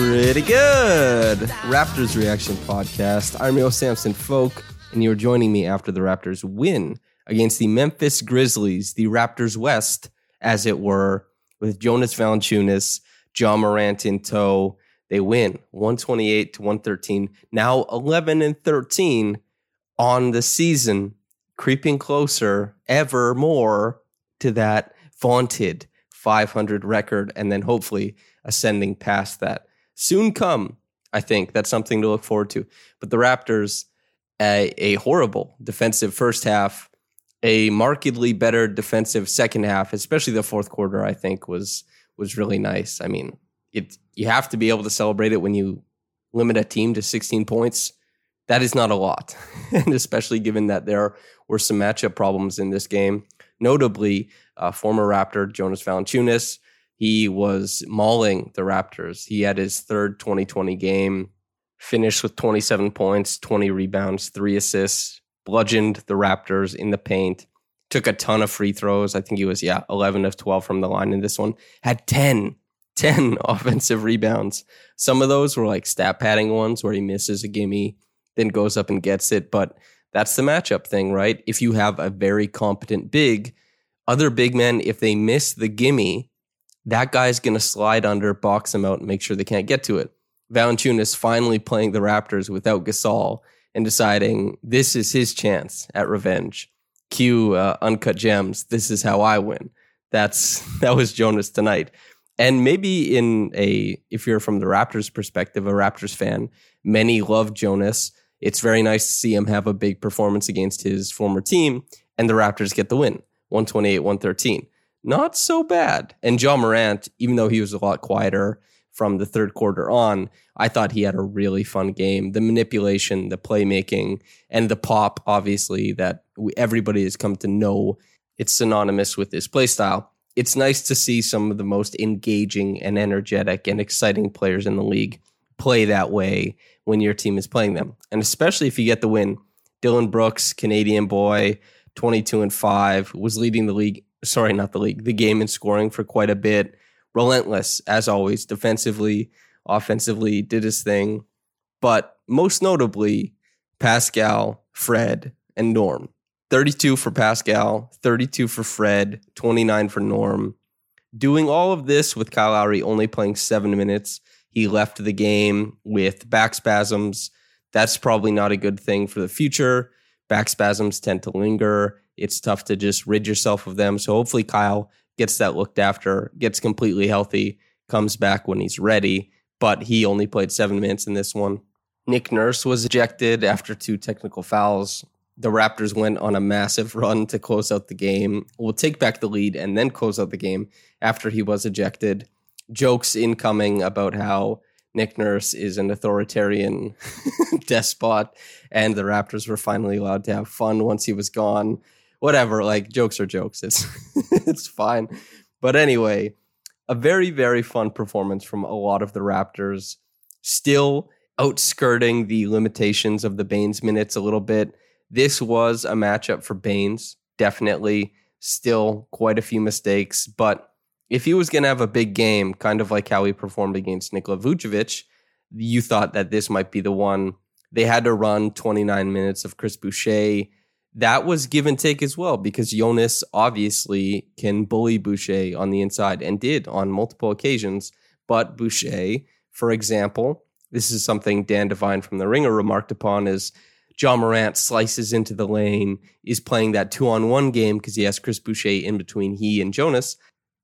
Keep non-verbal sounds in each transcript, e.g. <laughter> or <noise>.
Pretty good. Raptors Reaction Podcast. I'm your Samson Folk, and you're joining me after the Raptors win against the Memphis Grizzlies, the Raptors West, as it were, with Jonas Valanciunas, Ja Morant in tow. They win 128 to 113. Now 11 and 13 on the season, creeping closer ever more to that vaunted 500 record, and then hopefully ascending past that. Soon come, I think. That's something to look forward to. But the Raptors, a, a horrible defensive first half, a markedly better defensive second half, especially the fourth quarter, I think was was really nice. I mean, it you have to be able to celebrate it when you limit a team to 16 points. That is not a lot. <laughs> and especially given that there were some matchup problems in this game. Notably, uh, former Raptor Jonas Valanciunas, he was mauling the Raptors. He had his third 2020 game, finished with 27 points, 20 rebounds, three assists, bludgeoned the Raptors in the paint, took a ton of free throws. I think he was, yeah, 11 of 12 from the line in this one, had 10, 10 <laughs> offensive rebounds. Some of those were like stat padding ones where he misses a gimme, then goes up and gets it. But that's the matchup thing, right? If you have a very competent big, other big men, if they miss the gimme, that guy's going to slide under, box him out, and make sure they can't get to it. Valanciunas finally playing the Raptors without Gasol and deciding this is his chance at revenge. Cue uh, Uncut Gems. This is how I win. That's <laughs> that was Jonas tonight. And maybe in a if you're from the Raptors perspective, a Raptors fan, many love Jonas. It's very nice to see him have a big performance against his former team, and the Raptors get the win, 128, 113. Not so bad. And Ja Morant, even though he was a lot quieter, from the third quarter on, I thought he had a really fun game. The manipulation, the playmaking, and the pop, obviously, that everybody has come to know it's synonymous with this play style. It's nice to see some of the most engaging and energetic and exciting players in the league play that way when your team is playing them. And especially if you get the win. Dillon Brooks, Canadian boy, 22 and 5, was leading the league, sorry, not the league, the game in scoring for quite a bit relentless as always, defensively, offensively, did his thing. But most notably, Pascal, Fred, and Norm. 32 for Pascal, 32 for Fred, 29 for Norm. Doing all of this with Kyle Lowry only playing seven minutes. He left the game with back spasms. That's probably not a good thing for the future. Back spasms tend to linger. It's tough to just rid yourself of them. So hopefully Kyle gets that looked after, gets completely healthy, comes back when he's ready. But he only played seven minutes in this one. Nick Nurse was ejected after two technical fouls. The Raptors went on a massive run to close out the game. We'll take back the lead and then close out the game after he was ejected. Jokes incoming about how Nick Nurse is an authoritarian <laughs> despot, and the Raptors were finally allowed to have fun once he was gone whatever. Like jokes are jokes. It's <laughs> it's fine. But anyway, a very very fun performance from a lot of the Raptors. Still outskirting the limitations of the Baynes minutes a little bit. This was a matchup for Baynes. Definitely Still quite a few mistakes, but if he was going to have a big game, kind of like how he performed against Nikola Vucevic, you thought that this might be the one. They had to run 29 minutes of Chris Boucher. That was give and take as well because Jonas obviously can bully Boucher on the inside and did on multiple occasions. But Boucher, for example, this is something Dan Devine from The Ringer remarked upon is Ja Morant slices into the lane, is playing that two on one game because he has Chris Boucher in between he and Jonas,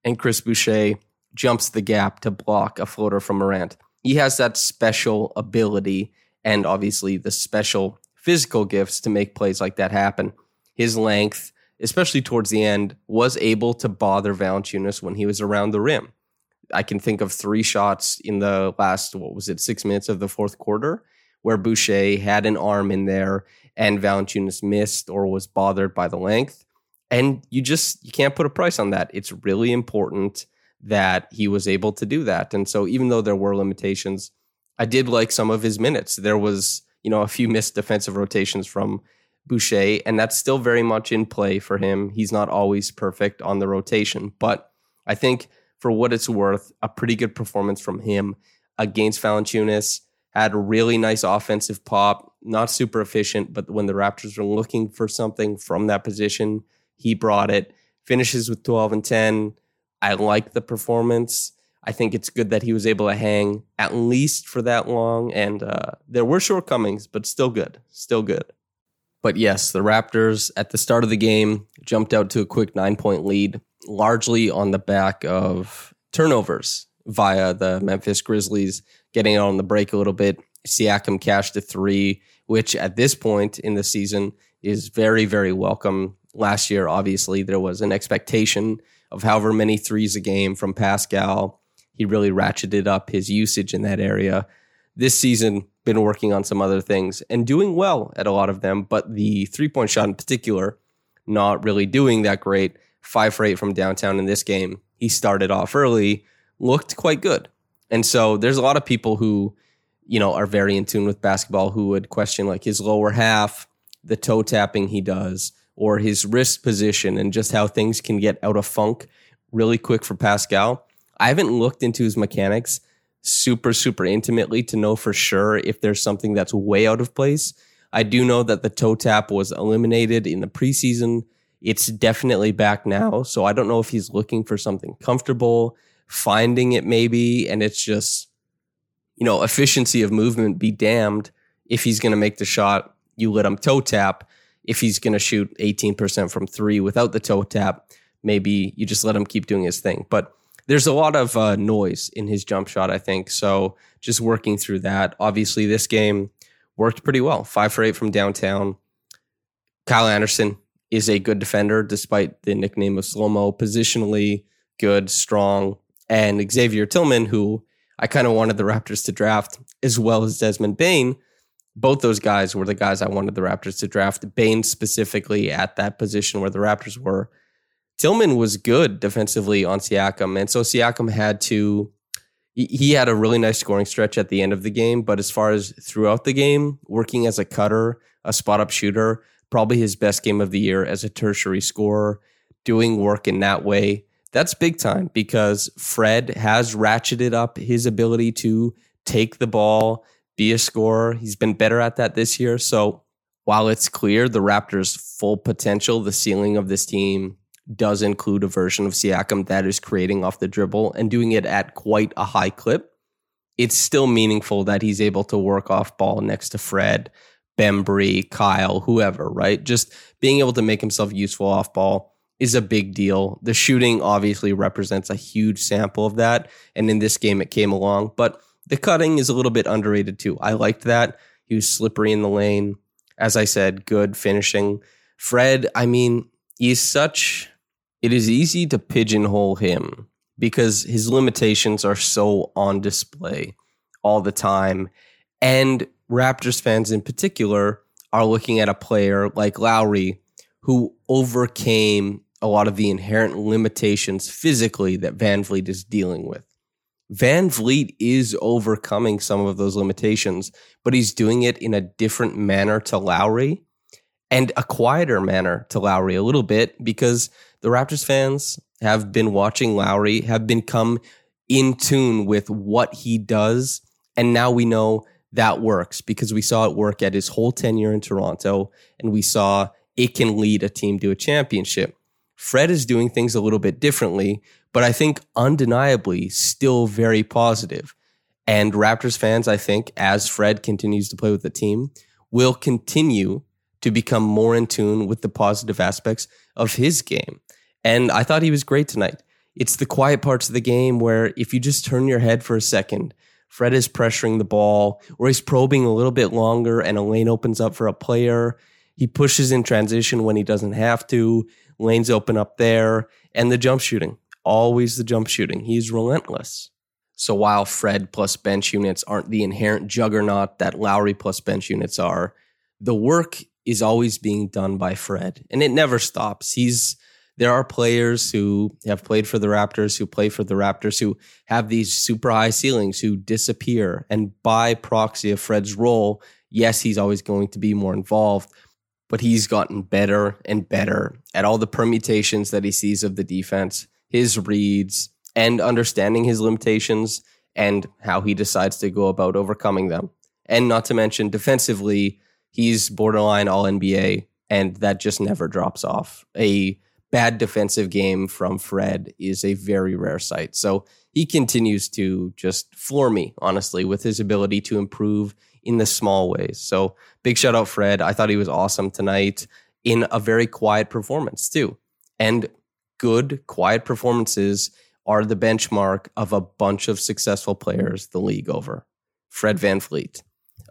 and Chris Boucher jumps the gap to block a floater from Morant. He has that special ability and obviously the special physical gifts to make plays like that happen. His length, especially towards the end, was able to bother Valanciunas when he was around the rim. I can think of three shots in the last, what was it, six minutes of the fourth quarter where Boucher had an arm in there and Valanciunas missed or was bothered by the length. And you just you can't put a price on that. It's really important that he was able to do that. And so even though there were limitations, I did like some of his minutes. There was, you know, a few missed defensive rotations from Boucher, and that's still very much in play for him. He's not always perfect on the rotation, but I think for what it's worth, a pretty good performance from him against Valanciunas had a really nice offensive pop, not super efficient, but when the Raptors were looking for something from that position, he brought it. Finishes with 12 and 10. I like the performance. I think it's good that he was able to hang at least for that long. And uh, there were shortcomings, but still good. Still good. But yes, the Raptors at the start of the game jumped out to a quick nine point lead, largely on the back of turnovers via the Memphis Grizzlies getting out on the break a little bit. Siakam cashed a three, which at this point in the season is very, very welcome. Last year, obviously, there was an expectation of however many threes a game from Pascal. He really ratcheted up his usage in that area. This season, been working on some other things and doing well at a lot of them, but the three point shot in particular, not really doing that great. Five for eight from downtown in this game. He started off early, looked quite good. And so there's a lot of people who, you know, are very in tune with basketball who would question like his lower half, the toe tapping he does, or his wrist position and just how things can get out of funk really quick for Pascal. I haven't looked into his mechanics super, super intimately to know for sure if there's something that's way out of place. I do know that the toe tap was eliminated in the preseason. It's definitely back now. So I don't know if he's looking for something comfortable finding it maybe, and it's just, you know, efficiency of movement be damned. If he's going to make the shot, you let him toe tap. If he's going to shoot 18% from three without the toe tap, maybe you just let him keep doing his thing. But there's a lot of uh, noise in his jump shot, I think. So just working through that. Obviously, this game worked pretty well. Five for eight from downtown. Kyle Anderson is a good defender, despite the nickname of slow mo. Positionally good, strong, and Xavier Tillman, who I kind of wanted the Raptors to draft, as well as Desmond Bane. Both those guys were the guys I wanted the Raptors to draft. Bane specifically at that position where the Raptors were. Tillman was good defensively on Siakam. And so Siakam had to, he had a really nice scoring stretch at the end of the game. But as far as throughout the game, working as a cutter, a spot up shooter, probably his best game of the year as a tertiary scorer, doing work in that way that's big time because Fred has ratcheted up his ability to take the ball, be a scorer. He's been better at that this year. So while it's clear the Raptors' full potential, the ceiling of this team does include a version of Siakam that is creating off the dribble and doing it at quite a high clip. It's still meaningful that he's able to work off ball next to Fred, Bembry, Kyle, whoever, right? Just being able to make himself useful off ball is a big deal. The shooting obviously represents a huge sample of that. And in this game, it came along. But the cutting is a little bit underrated too. I liked that. He was slippery in the lane. As I said, good finishing. Fred, I mean, he's such, it is easy to pigeonhole him because his limitations are so on display all the time. And Raptors fans in particular are looking at a player like Lowry who overcame a lot of the inherent limitations physically that VanVleet is dealing with. VanVleet is overcoming some of those limitations, but he's doing it in a different manner to Lowry. And a quieter manner to Lowry a little bit because the Raptors fans have been watching Lowry, have become in tune with what he does. And now we know that works because we saw it work at his whole tenure in Toronto and we saw it can lead a team to a championship. Fred is doing things a little bit differently, but I think undeniably still very positive. And Raptors fans, I think, as Fred continues to play with the team, will continue to become more in tune with the positive aspects of his game. And I thought he was great tonight. It's the quiet parts of the game where if you just turn your head for a second, Fred is pressuring the ball or he's probing a little bit longer and a lane opens up for a player. He pushes in transition when he doesn't have to. Lanes open up there and the jump shooting. Always the jump shooting. He's relentless. So while Fred plus bench units aren't the inherent juggernaut that Lowry plus bench units are, the work is always being done by Fred and it never stops. He's there are players who have played for the Raptors, who play for the Raptors, who have these super high ceilings, who disappear. And by proxy of Fred's role, yes, he's always going to be more involved, but he's gotten better and better at all the permutations that he sees of the defense, his reads, and understanding his limitations and how he decides to go about overcoming them. And not to mention defensively, he's borderline all NBA, and that just never drops off. A bad defensive game from Fred is a very rare sight. So he continues to just floor me, honestly, with his ability to improve in the small ways. So big shout out, Fred. I thought he was awesome tonight in a very quiet performance, too. And good, quiet performances are the benchmark of a bunch of successful players the league over. Fred Van VanVleet.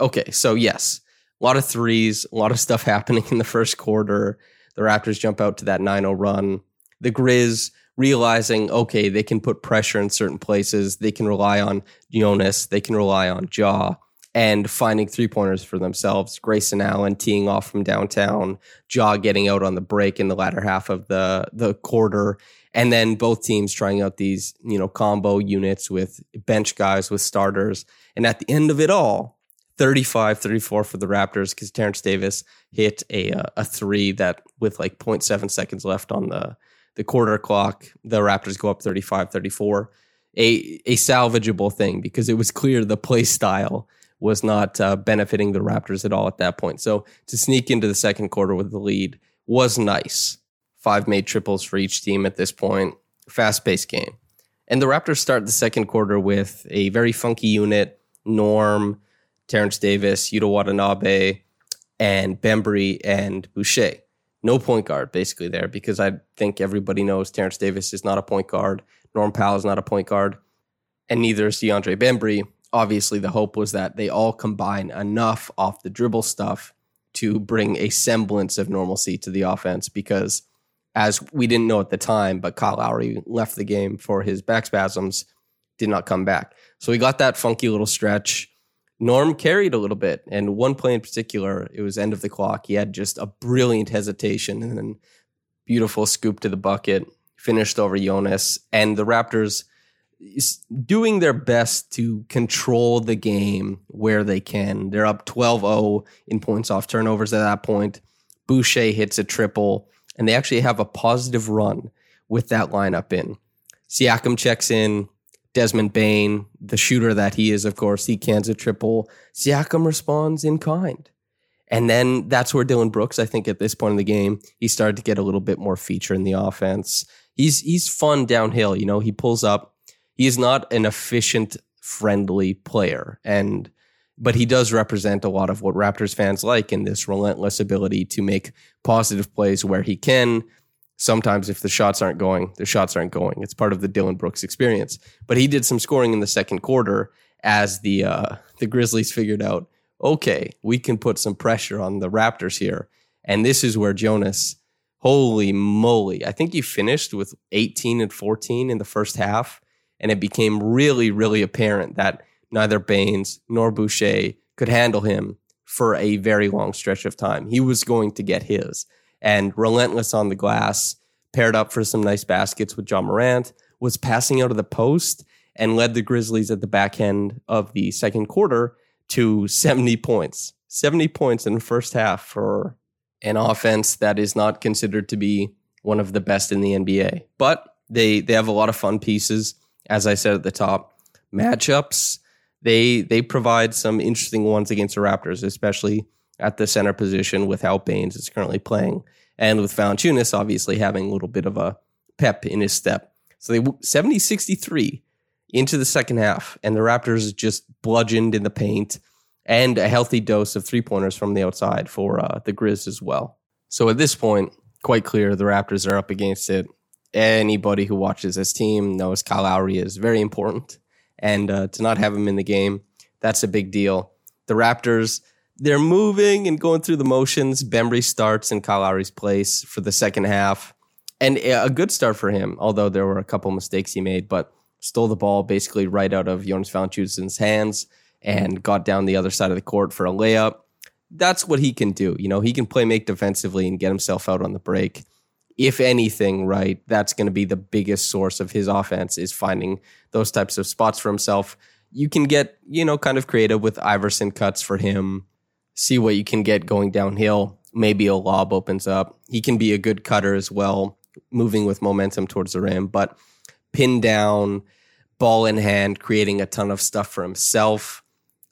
Okay, so yes, a lot of threes, a lot of stuff <laughs> happening in the first quarter. The Raptors jump out to that 9 0 run. The Grizz realizing, okay, they can put pressure in certain places. They can rely on Jonas. They can rely on Ja, and finding three pointers for themselves. Grayson Allen teeing off from downtown, Ja getting out on the break in the latter half of the, the quarter. And then both teams trying out these, you know, combo units with bench guys, with starters. And at the end of it all, 35 34 for the Raptors because Terence Davis hit a, uh, a three that with like 0.7 seconds left on the, the quarter clock, the Raptors go up 35 34. A, a salvageable thing because it was clear the play style was not uh, benefiting the Raptors at all at that point. So to sneak into the second quarter with the lead was nice. Five made triples for each team at this point. Fast paced game. And the Raptors start the second quarter with a very funky unit. Norm, Terence Davis, Yuta Watanabe, and Bembry and Boucher. No point guard basically there because I think everybody knows Terence Davis is not a point guard. Norm Powell is not a point guard, and neither is DeAndre Bembry. Obviously, the hope was that they all combine enough off the dribble stuff to bring a semblance of normalcy to the offense because, as we didn't know at the time, but Kyle Lowry left the game for his back spasms, did not come back. So we got that funky little stretch Norm carried a little bit, and one play in particular, it was end of the clock. He had just a brilliant hesitation and then beautiful scoop to the bucket, finished over Jonas, and the Raptors doing their best to control the game where they can. They're up 12-0 in points off turnovers at that point. Boucher hits a triple, and they actually have a positive run with that lineup in. Siakam checks in, Desmond Bane, the shooter that he is, of course, he cans a triple. Siakam responds in kind. And then that's where Dylan Brooks, I think at this point in the game, he started to get a little bit more feature in the offense. He's he's fun downhill, you know, he pulls up. He is not an efficient, friendly player. And but he does represent a lot of what Raptors fans like in this relentless ability to make positive plays where he can, sometimes if the shots aren't going, the shots aren't going. It's part of the Dillon Brooks experience. But he did some scoring in the second quarter as the uh, the Grizzlies figured out, okay, we can put some pressure on the Raptors here. And this is where Jonas, holy moly, I think he finished with 18 and 14 in the first half. And it became really, really apparent that neither Baynes nor Boucher could handle him for a very long stretch of time. He was going to get his and relentless on the glass, paired up for some nice baskets with Ja Morant, was passing out of the post and led the Grizzlies at the back end of the second quarter to <laughs> 70 points. 70 points in the first half for an offense that is not considered to be one of the best in the NBA. But they they have a lot of fun pieces, as I said at the top. Matchups, they they provide some interesting ones against the Raptors, especially at the center position with how Baynes is currently playing, and with Valanciunas obviously having a little bit of a pep in his step. So they 70-63 into the second half, and the Raptors just bludgeoned in the paint and a healthy dose of three pointers from the outside for uh, the Grizz as well. So at this point, quite clear the Raptors are up against it. Anybody who watches this team knows Kyle Lowry is very important, and uh, to not have him in the game, that's a big deal. The Raptors, they're moving and going through the motions. Bembry starts in Kyle Lowry's place for the second half, and a good start for him, although there were a couple mistakes he made, but stole the ball basically right out of Jonas Valanciunas' hands and got down the other side of the court for a layup. That's what he can do. You know, he can play make defensively and get himself out on the break. If anything, right, that's going to be the biggest source of his offense is finding those types of spots for himself. You can get, you know, kind of creative with Iverson cuts for him. See what you can get going downhill. Maybe a lob opens up. He can be a good cutter as well, moving with momentum towards the rim, but pin down, ball in hand, creating a ton of stuff for himself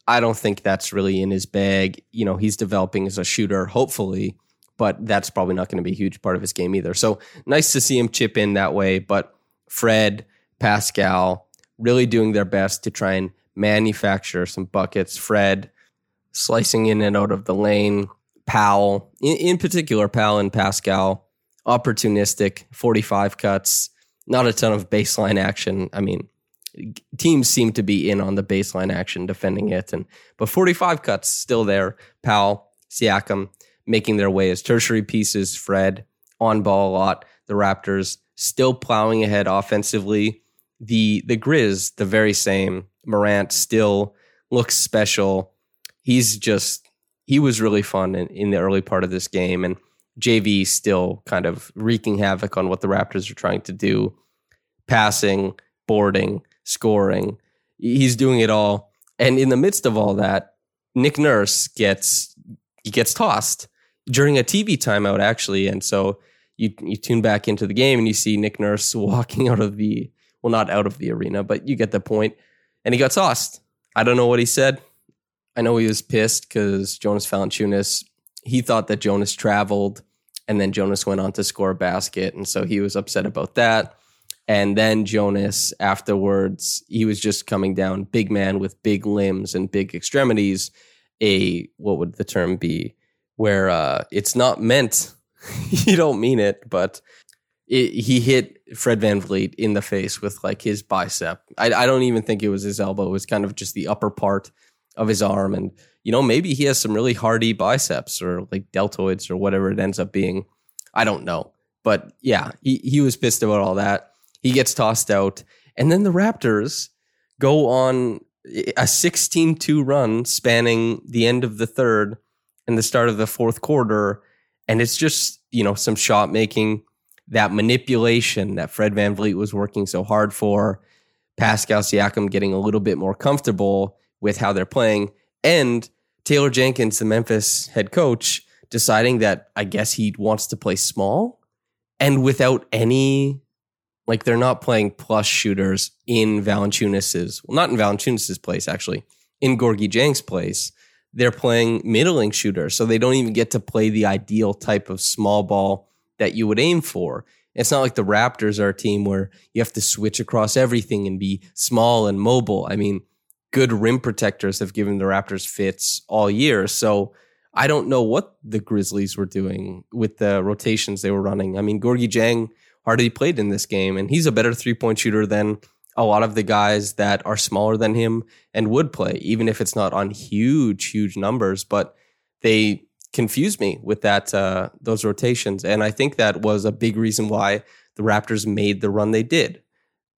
I don't think that's really in his bag. You know, he's developing as a shooter, hopefully, but that's probably not going to be a huge part of his game either. So nice to see him chip in that way. But Fred, Pascal, really doing their best to try and manufacture some buckets. Fred slicing in and out of the lane. Powell, in, in particular, Powell and Pascal, opportunistic, 45 cuts, not a ton of baseline action. I mean, teams seem to be in on the baseline action defending it. And but 45 cuts still there. Powell, Siakam making their way as tertiary pieces. Fred on ball a lot. The Raptors still plowing ahead offensively. The the Grizz, the very same. Morant still looks special. He's just he was really fun in, in the early part of this game and JV still kind of wreaking havoc on what the Raptors are trying to do. Passing, boarding, scoring. He's doing it all. And in the midst of all that, Nick Nurse gets he gets tossed during a TV timeout, actually. And so you you tune back into the game and you see Nick Nurse <laughs> walking out of the well, not out of the arena, but you get the point. And he got tossed. I don't know what he said. I know he was pissed because Jonas Valanciunas he thought that Jonas traveled, and then Jonas went on to score a basket, and so he was upset about that. And then Jonas, afterwards, he was just coming down, big man with big limbs and big extremities. A, what would the term be? Where uh, it's not meant, <laughs> you don't mean it, but it, he hit Fred VanVleet in the face with like his bicep. I, I don't even think it was his elbow. It was kind of just the upper part of his arm. And, you know, maybe he has some really hardy biceps or like deltoids or whatever it ends up being. I don't know. But yeah, he, he was pissed about all that. He gets tossed out. And then the Raptors go on a 16 2 run spanning the end of the third and the start of the fourth quarter. And it's just, you know, some shot making, that manipulation that Fred VanVleet was working so hard for, Pascal Siakam getting a little bit more comfortable with how they're playing, and Taylor Jenkins, the Memphis head coach, deciding that I guess he wants to play small and without any like they're not playing plus shooters in Valanciunas's, well, not in Valanciunas's place actually, in Gorgui Dieng's place. They're playing middling shooters, so they don't even get to play the ideal type of small ball that you would aim for. It's not like the Raptors are a team where you have to switch across everything and be small and mobile. I mean, good rim protectors have given the Raptors fits all year. So I don't know what the Grizzlies were doing with the rotations they were running. I mean, Gorgui Dieng hardly played in this game, and he's a better three point shooter than a lot of the guys that are smaller than him and would play, even if it's not on huge, huge numbers. But they confused me with that uh, those rotations, and I think that was a big reason why the Raptors made the run they did.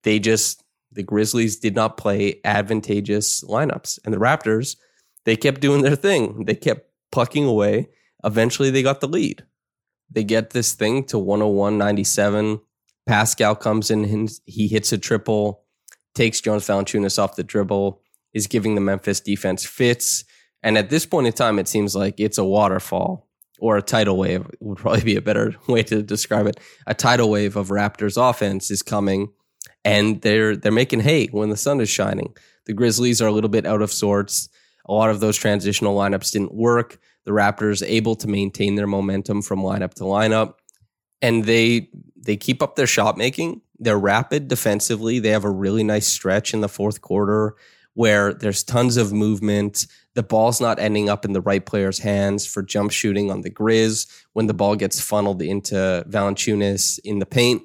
They just the Grizzlies did not play advantageous lineups, and the Raptors they kept doing their thing. They kept plucking away. Eventually, they got the lead. They get this thing to 101.97. Pascal comes in, he hits a triple, takes Jonas Valanciunas off the dribble, is giving the Memphis defense fits. And at this point in time, it seems like it's a waterfall or a tidal wave would probably be a better <laughs> way to describe it. A tidal wave of Raptors offense is coming and they're they're making hay when the sun is shining. The Grizzlies are a little bit out of sorts. A lot of those transitional lineups didn't work. The Raptors able to maintain their momentum from lineup to lineup and they they keep up their shot making. They're rapid defensively. They have a really nice stretch in the fourth quarter where there's tons of movement. The ball's not ending up in the right player's hands for jump shooting on the Grizz when the ball gets funneled into Valanciunas in the paint.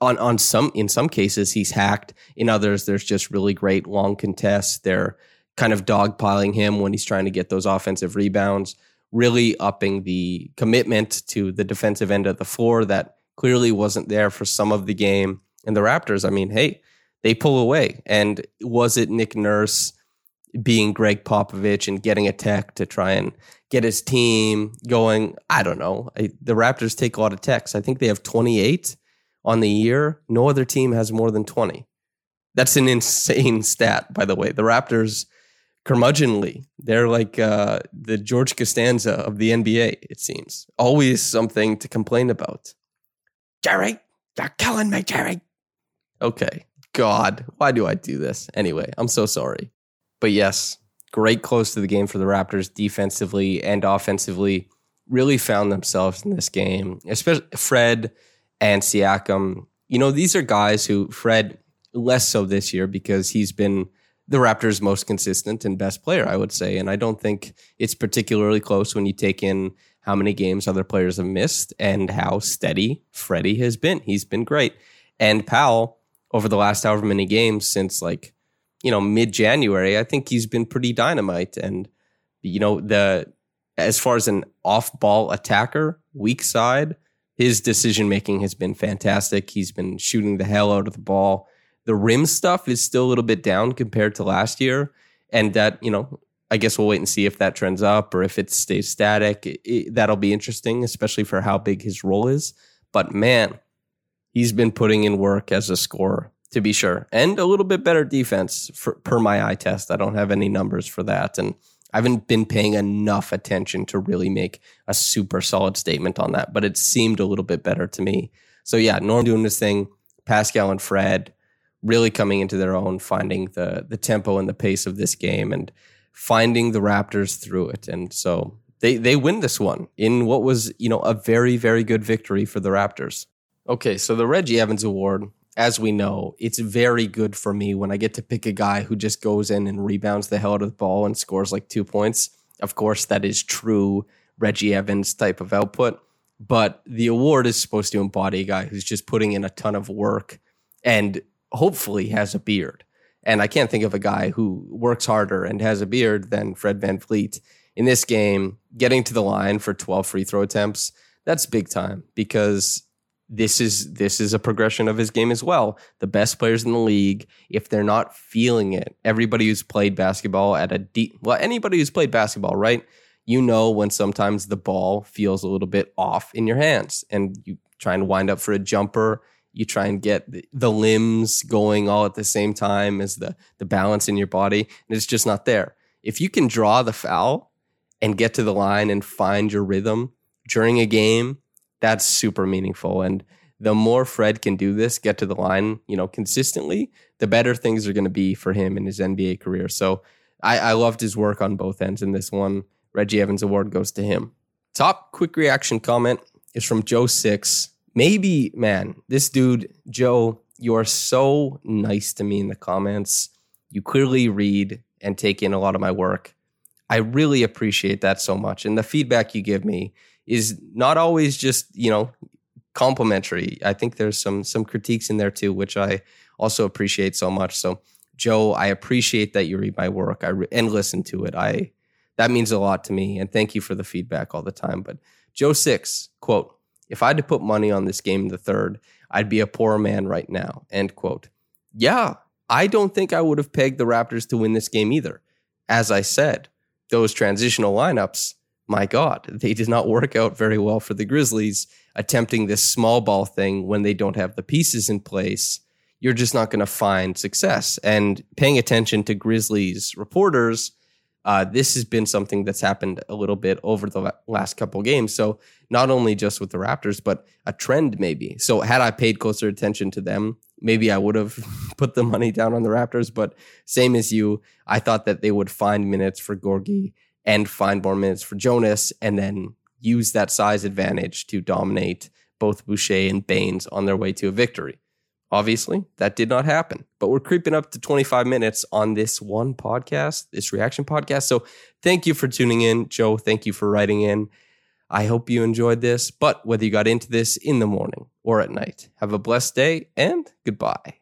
On on some in some cases he's hacked. In others, there's just really great long contests. They're kind of dogpiling him when he's trying to get those offensive rebounds, really upping the commitment to the defensive end of the floor that clearly wasn't there for some of the game. And the Raptors, I mean, hey, they pull away. And was it Nick Nurse being Gregg Popovich and getting a tech to try and get his team going? I don't know. I, the Raptors take a lot of techs. I think they have 28 on the year. No other team has more than 20. That's an insane <laughs> stat, by the way. The Raptors, curmudgeonly, they're like uh, the George Costanza of the NBA, it seems. Always something to complain about. Jerry, you're killing me, Jerry. Okay. God, why do I do this? Anyway, I'm so sorry. But yes, great close to the game for the Raptors defensively and offensively. Really found themselves in this game, especially Fred and Siakam. You know, these are guys who, Fred, less so this year because he's been the Raptors' most consistent and best player, I would say. And I don't think it's particularly close when you take in how many games other players have missed and how steady Freddie has been. He's been great. And Powell, over the last however many games since like you know mid January, I think he's been pretty dynamite. And you know the as far as an off ball attacker, weak side, his decision making has been fantastic. He's been shooting the hell out of the ball. The rim stuff is still a little bit down compared to last year, and that you know. I guess we'll wait and see if that trends up or if it stays static. It, it, that'll be interesting, especially for how big his role is. But man, he's been putting in work as a scorer to be sure, and a little bit better defense for, per my eye test. I don't have any numbers for that, and I haven't been paying enough attention to really make a super solid statement on that. But it seemed a little bit better to me. So yeah, Norm doing this thing, Pascal and Fred really coming into their own, finding the the tempo and the pace of this game, and finding the Raptors through it. And so they they win this one in what was you know a very very good victory for the Raptors. Okay, so the Reggie Evans Award, as we know, it's very good for me when I get to pick a guy who just goes in and rebounds the hell out of the ball and scores like two points. Of course, that is true Reggie Evans type of output, but the award is supposed to embody a guy who's just putting in a ton of work and hopefully has a beard. And I can't think of a guy who works harder and has a beard than Fred Van VanVleet. In this game, getting to the line for 12 free throw attempts, that's big time because this is this is a progression of his game as well. The best players in the league, if they're not feeling it, everybody who's played basketball at a deep well, anybody who's played basketball, right? You know when sometimes the ball feels a little bit off in your hands, and you try and wind up for a jumper. You try and get the, limbs going all at the same time as the the balance in your body, and it's just not there. If you can draw the foul and get to the line and find your rhythm during a game that's super meaningful. And the more Fred can do this, get to the line, you know, consistently, the better things are going to be for him in his NBA career. So I, I loved his work on both ends and this one. Reggie Evans Award goes to him. Top quick reaction comment is from Joe Six. Maybe, man, this dude, Joe, you are so nice to me in the comments. You clearly read and take in a lot of my work. I really appreciate that so much. And the feedback you give me is not always just you know complimentary. I think there's some some critiques in there too, which I also appreciate so much. So, Joe, I appreciate that you read my work I re- and listen to it. I that means a lot to me, and thank you for the feedback all the time. But Joe six quote: If I had to put money on this game the third, I'd be a poor man right now. End quote. Yeah, I don't think I would have pegged the Raptors to win this game either. As I said, those transitional lineups my God, they did not work out very well for the Grizzlies attempting this small ball thing when they don't have the pieces in place. You're just not going to find success. And paying attention to Grizzlies reporters, uh, this has been something that's happened a little bit over the last couple games. So not only just with the Raptors, but a trend maybe. So had I paid closer attention to them, maybe I would have <laughs> put the money down on the Raptors. But same as you, I thought that they would find minutes for Gorgui and find more minutes for Jonas, and then use that size advantage to dominate both Boucher and Baynes on their way to a victory. Obviously, that did not happen, but we're creeping up to 25 minutes on this one podcast, this reaction podcast. So thank you for tuning in. Joe, thank you for writing in. I hope you enjoyed this, but whether you got into this in the morning or at night, have a blessed day and goodbye.